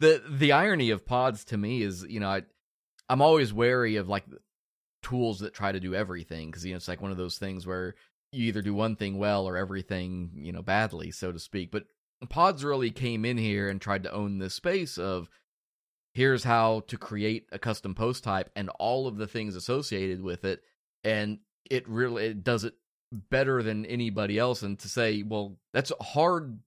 The the irony of pods to me is, you know, I I'm always wary of like tools that try to do everything because you know it's like one of those things where you either do one thing well or everything you know badly, so to speak. But Pods really came in here and tried to own this space of here's how to create a custom post type and all of the things associated with it, and it really it does it better than anybody else. And to say, well, that's hard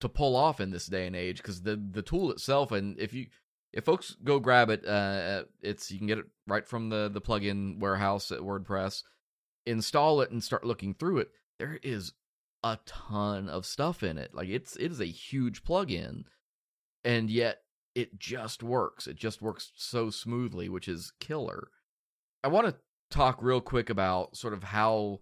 to pull off in this day and age because the the tool itself, and if you if folks go grab it, uh, it's you can get it right from the the plugin warehouse at WordPress. Install it and start looking through it. There is a ton of stuff in it. Like it's it is a huge plugin, and yet it just works. It just works so smoothly, which is killer. I want to talk real quick about sort of how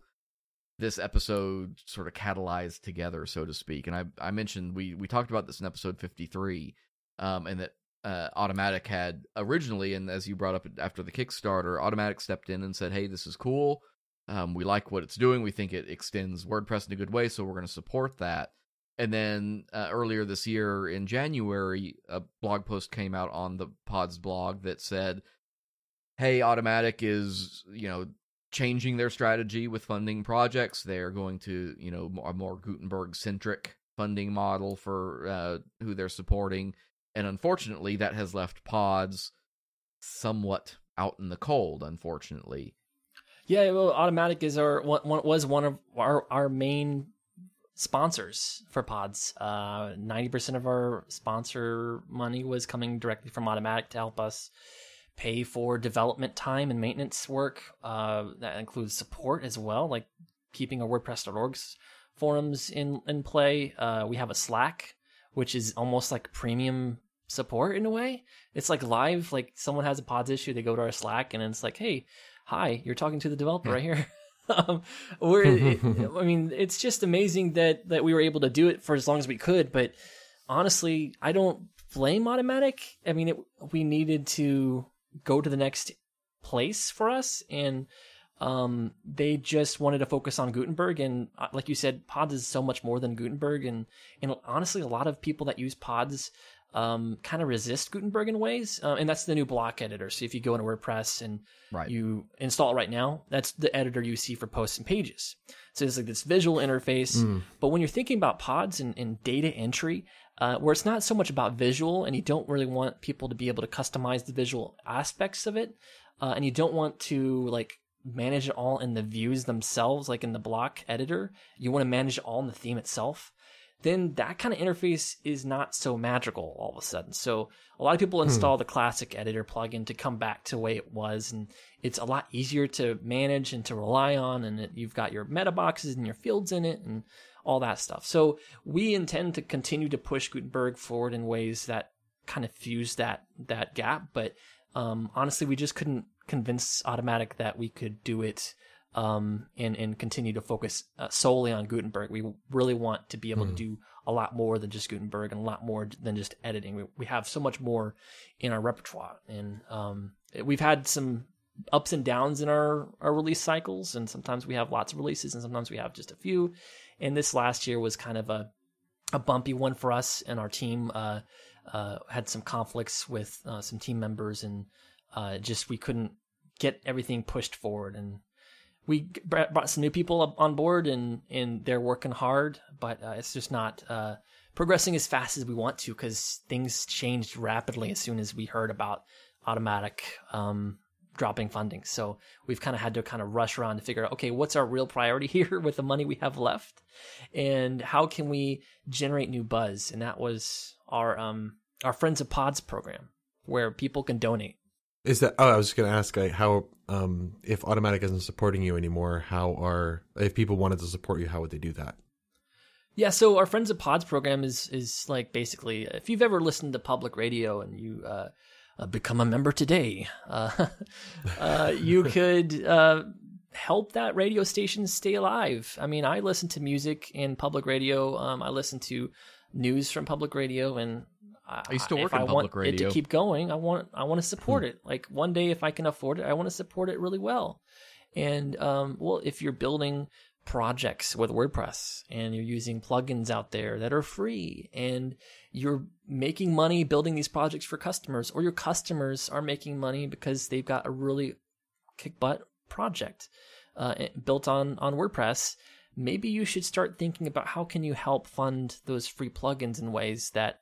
this episode sort of catalyzed together, so to speak. And I I mentioned we we talked about this in episode fifty three, um, and that uh, Automattic had originally, and as you brought up after the Kickstarter, Automattic stepped in and said, "Hey, this is cool. Um, we like what it's doing. We think it extends WordPress in a good way, so we're going to support that." And then uh, earlier this year in January, a blog post came out on the Pods blog that said, "Hey, Automattic is you know changing their strategy with funding projects. They're going to you know a more Gutenberg centric funding model for uh, who they're supporting." And unfortunately, that has left Pods somewhat out in the cold. Unfortunately, yeah. Well, Automattic is our one, was one of our our main sponsors for Pods. Uh, Ninety percent of our sponsor money was coming directly from Automattic to help us pay for development time and maintenance work. Uh, that includes support as well, like keeping our WordPress.org's forums in in play. Uh, we have a Slack, which is almost like premium support in a way. It's like live. Like someone has a pods issue, they go to our Slack, and it's like, hey, hi, you're talking to the developer right here. um, we're, I mean, it's just amazing that that we were able to do it for as long as we could. But honestly, I don't blame Automattic. I mean, it, we needed to go to the next place for us, and Um, they just wanted to focus on Gutenberg, and uh, like you said, Pods is so much more than Gutenberg, and and honestly, a lot of people that use Pods um, kind of resist Gutenberg in ways, uh, and that's the new block editor. So if you go into WordPress and Right. you install it right now, that's the editor you see for posts and pages. So it's like this visual interface. Mm. But when you're thinking about pods and, and data entry, uh, where it's not so much about visual, and you don't really want people to be able to customize the visual aspects of it, uh, and you don't want to like manage it all in the views themselves, like in the block editor. You want to manage it all in the theme itself then that kind of interface is not so magical all of a sudden. So a lot of people install the classic editor plugin to come back to the way it was, and it's a lot easier to manage and to rely on. And it, you've got your meta boxes and your fields in it and all that stuff. So we intend to continue to push Gutenberg forward in ways that kind of fuse that that gap. But um, honestly, we just couldn't convince Automattic that we could do it um, and and continue to focus uh, solely on Gutenberg. We really want to be able to do a lot more than just Gutenberg and a lot more than just editing. We we have so much more in our repertoire, and um, we've had some ups and downs in our our release cycles, and sometimes we have lots of releases, and sometimes we have just a few. And this last year was kind of a a bumpy one for us and our team. Uh, uh, had some conflicts with uh, some team members, and uh, just we couldn't get everything pushed forward and we brought some new people on board and and they're working hard but uh, it's just not uh, progressing as fast as we want to because things changed rapidly as soon as we heard about automattic um, dropping funding so we've kind of had to kind of rush around to figure out okay what's our real priority here with the money we have left and how can we generate new buzz and that was our um our friends of pods program where people can donate Is that? Oh, I was just gonna ask, like, how um, if Automattic isn't supporting you anymore, how are if people wanted to support you, how would they do that? Yeah, so our Friends of Pods program is is like basically if you've ever listened to public radio and you uh, uh, become a member today, uh, uh, you could uh, help that radio station stay alive. I mean, I listen to music in public radio. Um, I listen to news from public radio, and I, I used to work in I public want it radio. to keep going, I want I want to support it. Like one day, if I can afford it, I want to support it really well. And um, well, if you're building projects with WordPress and you're using plugins out there that are free and you're making money building these projects for customers, or your customers are making money because they've got a really kick butt project uh, built on on WordPress. Maybe you should start thinking about how can you help fund those free plugins in ways that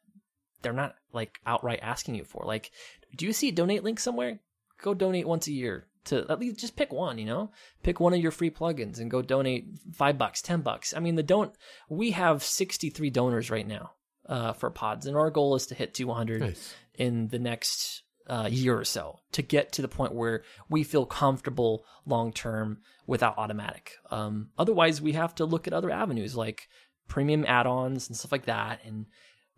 they're not like outright asking you for. Like, do you see a donate link somewhere? Go donate once a year to at least just pick one, you know? Pick one of your free plugins and go donate five bucks, ten bucks. I mean, the don't, we have 63 donors right now uh, for pods, and our goal is to hit 200 Nice. in the next uh, year or so to get to the point where we feel comfortable long term without automattic. Um, otherwise, we have to look at other avenues like premium add-ons and stuff like that. And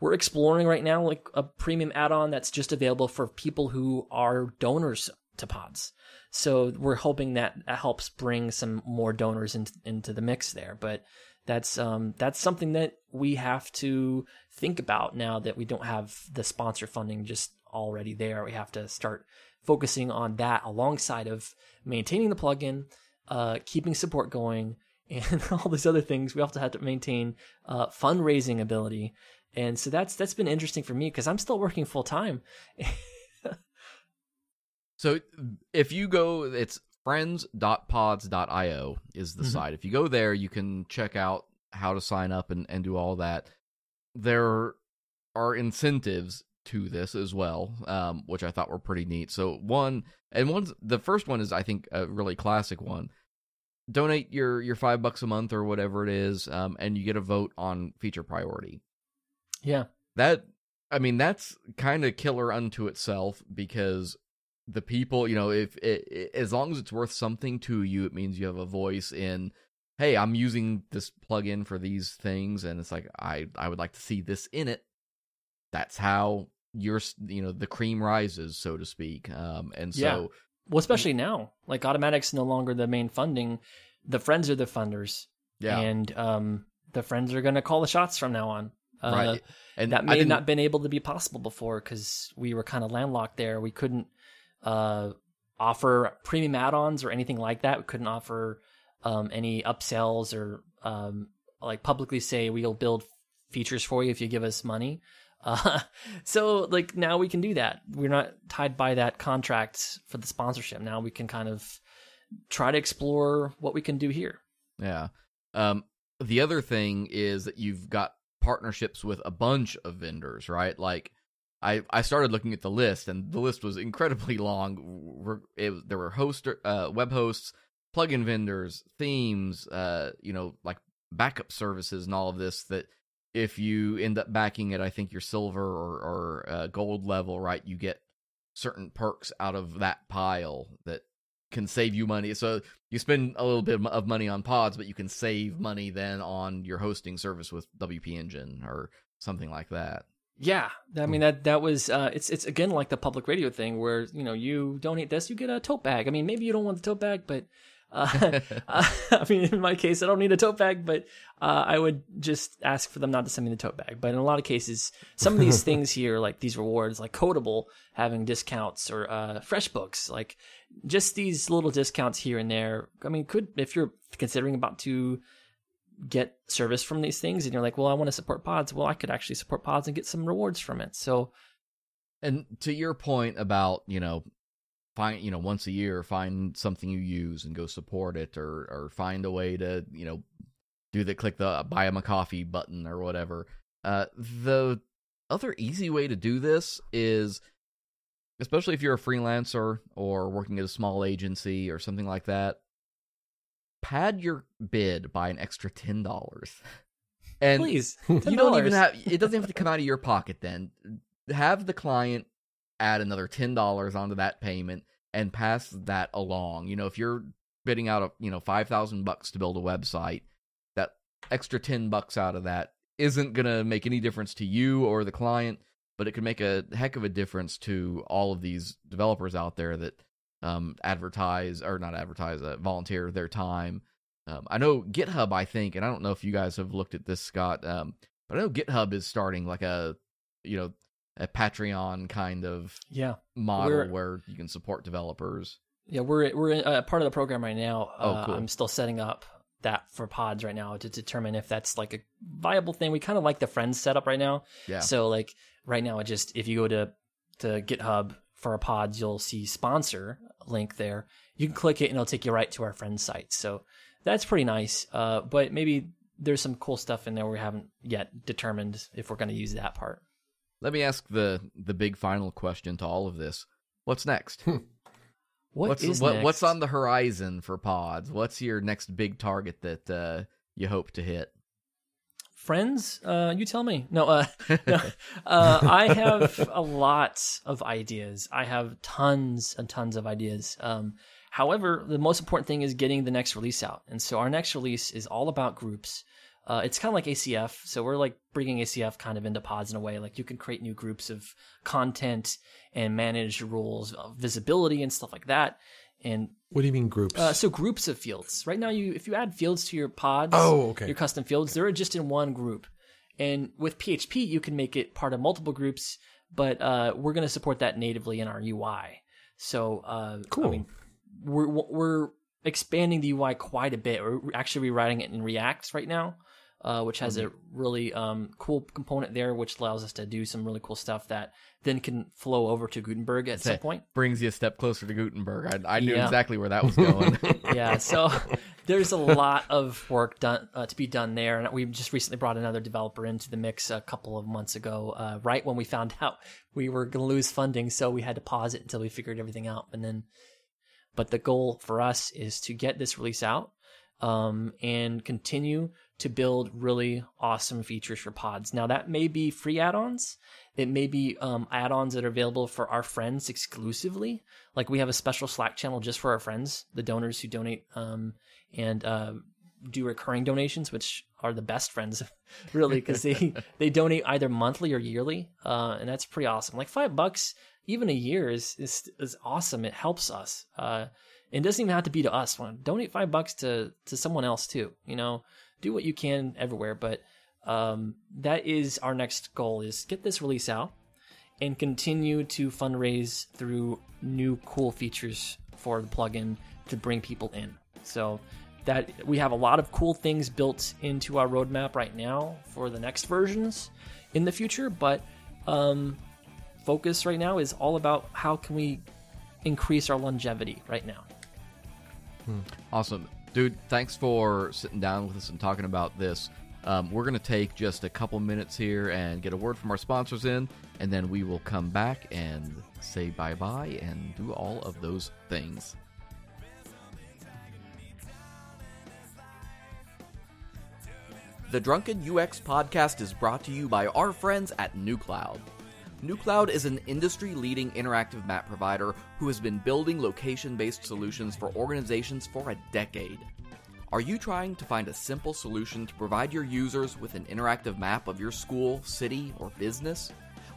we're exploring right now like a premium add-on that's just available for people who are donors to pods. So we're hoping that helps bring some more donors into into the mix there. But that's um that's something that we have to think about now that we don't have the sponsor funding just already there. We have to start focusing on that alongside of maintaining the plugin, uh, keeping support going, and all these other things. We also have to maintain uh, fundraising ability, and so that's that's been interesting for me because I'm still working full time. So if you go, it's friends.pods.io is the Mhm. site. If you go there, you can check out how to sign up and, and do all that. There are incentives to this as well, um, which I thought were pretty neat. So one and one's the first one is I think a really classic one. Donate your your five bucks a month or whatever it is, um, and you get a vote on feature priority yeah, that i mean that's kind of killer unto itself because the people you know if it, it, as long as it's worth something to you it means you have a voice in hey i'm using this plugin for these things and it's like i i would like to see this in it that's how your you know the cream rises so to speak um and so Yeah. well, especially now, like Automattic's no longer the main funding. The friends are the funders, yeah and um, the friends are going to call the shots from now on. Uh, right and that may have not been able to be possible before because we were kind of landlocked there. We couldn't uh, offer premium add-ons or anything like that. We couldn't offer um, any upsells or um, like publicly say we'll build features for you if you give us money. Uh, so like now we can do that. We're not tied by that contract for the sponsorship. Now we can kind of try to explore what we can do here. Yeah. Um, the other thing is that you've got partnerships with a bunch of vendors, right? Like I, I started looking at the list and the list was incredibly long. It, there were host, uh, web hosts, plugin vendors, themes, uh, you know, like backup services and all of this that if you end up backing it, I think your silver or, or uh, gold level, right, you get certain perks out of that pile that can save you money. So you spend a little bit of money on pods, but you can save money then on your hosting service with WP Engine or something like that. Yeah, I mean that that was uh, it's it's again like the public radio thing where you know you donate this, you get a tote bag. I mean maybe you don't want the tote bag, but uh, I mean, in my case, I don't need a tote bag, but uh, I would just ask for them not to send me the tote bag. But in a lot of cases, some of these things here, like these rewards, like Codeable having discounts or uh, FreshBooks, like just these little discounts here and there. I mean, could if you're considering about to get service from these things and you're like, well, I want to support pods. Well, I could actually support pods and get some rewards from it. So, and to your point about you know find you know once a year find something you use and go support it or or find a way to you know do the click the buy them a coffee button or whatever uh the other easy way to do this is especially if you're a freelancer or working at a small agency or something like that pad your bid by an extra $10 and please you don't even have it doesn't have to come out of your pocket then. Have the client add another ten dollars onto that payment and pass that along. You know, if you're bidding out a you know five thousand bucks to build a website, that extra ten bucks out of that isn't gonna make any difference to you or the client, but it could make a heck of a difference to all of these developers out there that um, advertise or not advertise, uh, volunteer their time. Um, I know GitHub, I think, and I don't know if you guys have looked at this, Scott, um, but I know GitHub is starting like a you know a Patreon kind of yeah model we're, where you can support developers. Yeah, we're we're in, uh, part of the program right now. Oh, uh, cool. I'm still setting up that for pods right now to determine if that's like a viable thing. We kind of like the friends setup right now. Yeah. So like right now, it just if you go to to GitHub for our pods, you'll see sponsor link there. You can click it and it'll take you right to our friends site. So that's pretty nice. Uh, but maybe there's some cool stuff in there we haven't yet determined if we're going to use that part. Let me ask the the big final question to all of this. What's next? What what's is what, next? what's on the horizon for pods? What's your next big target that uh, you hope to hit? Friends, uh, you tell me. No, uh, no uh, I have a lot of ideas. I have tons and tons of ideas. Um, however, the most important thing is getting the next release out. And so our next release is all about groups. Uh, it's kind of like ACF, so we're like bringing ACF kind of into pods in a way. Like you can create new groups of content and manage rules of visibility and stuff like that. And what do you mean groups? Uh, so groups of fields. Right now, you if you add fields to your pods, oh, okay, your custom fields, they're just in one group. And with PHP, you can make it part of multiple groups, but uh, we're going to support that natively in our UI. So, uh, cool. I mean, we're we're expanding the UI quite a bit. We're actually rewriting it in React right now uh, which has mm-hmm. a really um, cool component there, which allows us to do some really cool stuff that then can flow over to Gutenberg at some point. Brings you a step closer to Gutenberg. I, I knew yeah. exactly where that was going. yeah, so there's a lot of work done uh, to be done there, and we just recently brought another developer into the mix a couple of months ago, uh, right when we found out we were going to lose funding, so we had to pause it until we figured everything out, and then. But the goal for us is to get this release out um, and continue to build really awesome features for pods. Now, that may be free add ons. It may be um, add ons that are available for our friends exclusively. Like we have a special Slack channel just for our friends, the donors who donate um, and uh, do recurring donations, which are the best friends, really, because they, they donate either monthly or yearly. Uh, and that's pretty awesome. Like five bucks, even a year, is, is, is awesome. It helps us. Uh, it doesn't even have to be to us. Donate five bucks to to someone else too. You know, do what you can everywhere. But um, that is our next goal: is get this release out and continue to fundraise through new cool features for the plugin to bring people in. So that we have a lot of cool things built into our roadmap right now for the next versions in the future, but um, focus right now is all about how can we increase our longevity right now. Awesome. Dude, thanks for sitting down with us and talking about this. Um, we're going to take just a couple minutes here and get a word from our sponsors in, and then we will come back and say bye bye and do all of those things. The Drunken UX podcast is brought to you by our friends at nuCloud. nuCloud is an industry leading interactive map provider who has been building location based solutions for organizations for a decade. Are you trying to find a simple solution to provide your users with an interactive map of your school, city, or business?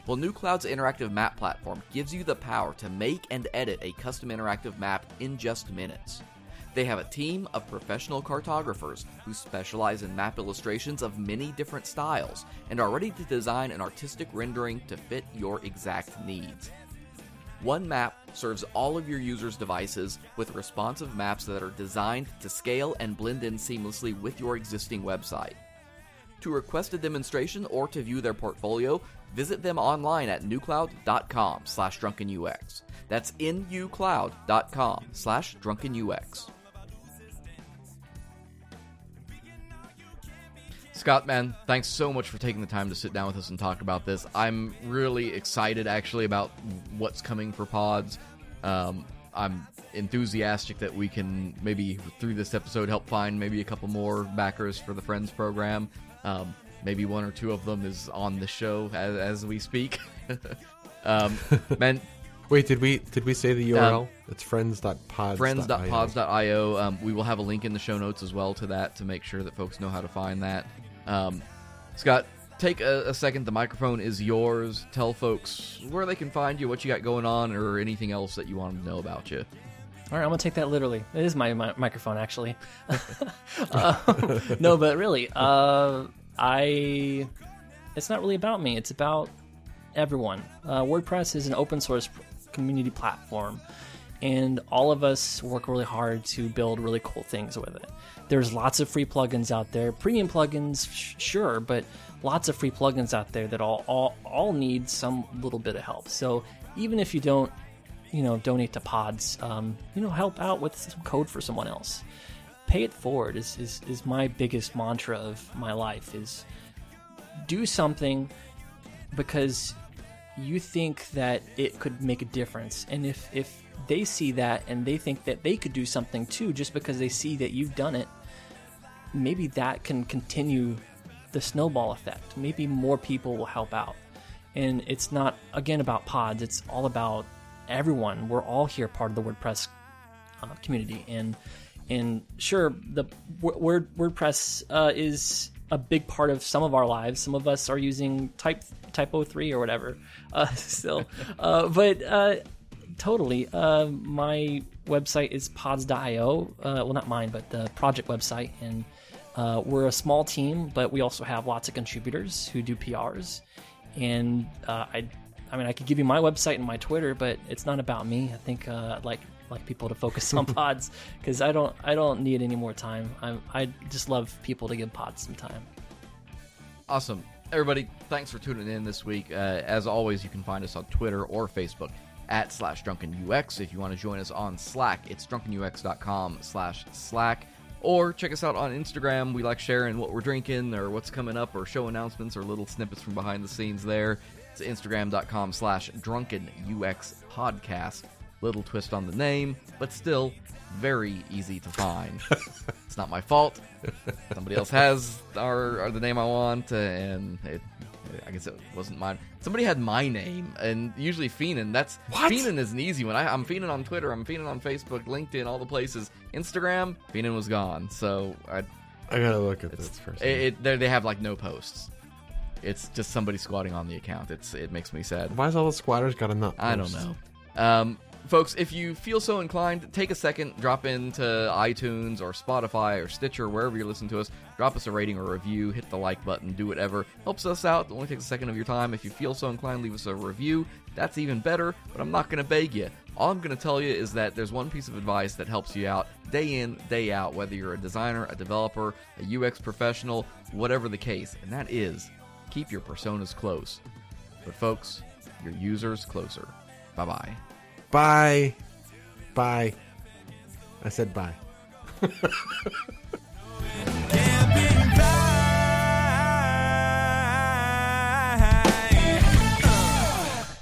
Well, nuCloud's interactive map platform gives you the power to make and edit a custom interactive map in just minutes. They have a team of professional cartographers who specialize in map illustrations of many different styles and are ready to design an artistic rendering to fit your exact needs. One map serves all of your users' devices with responsive maps that are designed to scale and blend in seamlessly with your existing website. To request a demonstration or to view their portfolio, visit them online at nucloud.com slash drunkenux. That's nucloud.com slash drunkenux. Scott, man, thanks so much for taking the time to sit down with us and talk about this. I'm really excited, actually, about what's coming for pods. Um, I'm enthusiastic that we can maybe through this episode help find maybe a couple more backers for the Friends program. Um, maybe one or two of them is on the show as, as we speak. um, man, Wait, did we did we say the URL? Um, it's friends.pods. friends.pods.io. Um, we will have a link in the show notes as well to that to make sure that folks know how to find that. Um, Scott, take a, a second. The microphone is yours. Tell folks where they can find you, what you got going on, or anything else that you want them to know about you. All right, I'm gonna take that literally. It is my, my microphone, actually. Uh, no, but really, uh, I. It's not really about me. It's about everyone. Uh, WordPress is an open source community platform, and all of us work really hard to build really cool things with it. There's lots of free plugins out there, premium plugins, sh- sure, but lots of free plugins out there that all all all need some little bit of help. So even if you don't you know donate to pods um, you know help out with some code for someone else pay it forward is, is is my biggest mantra of my life is do something because you think that it could make a difference and if if they see that and they think that they could do something too just because they see that you've done it maybe that can continue the snowball effect. Maybe more people will help out. And it's not again about pods. It's all about everyone. We're all here part of the wordpress uh, community. And and sure the word wordpress uh, is a big part of some of our lives. Some of us are using type TYPO3 or whatever. Uh, still uh, but uh, totally uh, my website is pods.io uh, well not mine but the project website and uh, we're a small team but we also have lots of contributors who do prs and uh, I, I mean, I could give you my website and my Twitter, but it's not about me. I think uh, I'd like like people to focus on pods because I don't I don't need any more time. I'm, I just love people to give pods some time. Awesome. Everybody, thanks for tuning in this week. Uh, as always, you can find us on Twitter or Facebook at slash drunkenux. If you want to join us on Slack, it's drunkenux.com slash Slack. Or check us out on Instagram. We like sharing what we're drinking or what's coming up or show announcements or little snippets from behind the scenes there. It's instagram.com slash drunkenux podcast. Little twist on the name, but still very easy to find. it's not my fault. Somebody else has our, or the name I want, and it, I guess it wasn't mine. Somebody had my name, and usually Fienen. That's What? Fienen is an easy one. I, I'm Fienen on Twitter. I'm Fienen on Facebook, LinkedIn, all the places. Instagram, Fienen was gone. So I, I gotta look at this first. it, it, they they have like no posts. It's just somebody squatting on the account. It's it makes me sad. Why's all the squatters got a nut? I don't know. Um, folks, if you feel so inclined, take a second, drop into iTunes or Spotify or Stitcher, wherever you listen to us. Drop us a rating or review, hit the like button, do whatever. Helps us out. It only takes a second of your time. If you feel so inclined, leave us a review. That's even better, but I'm not going to beg you. All I'm going to tell you is that there's one piece of advice that helps you out day in, day out, whether you're a designer, a developer, a UX professional, whatever the case, and that is keep your personas close. But, folks, your users closer. Bye bye. Bye. Bye. I said bye. being bad.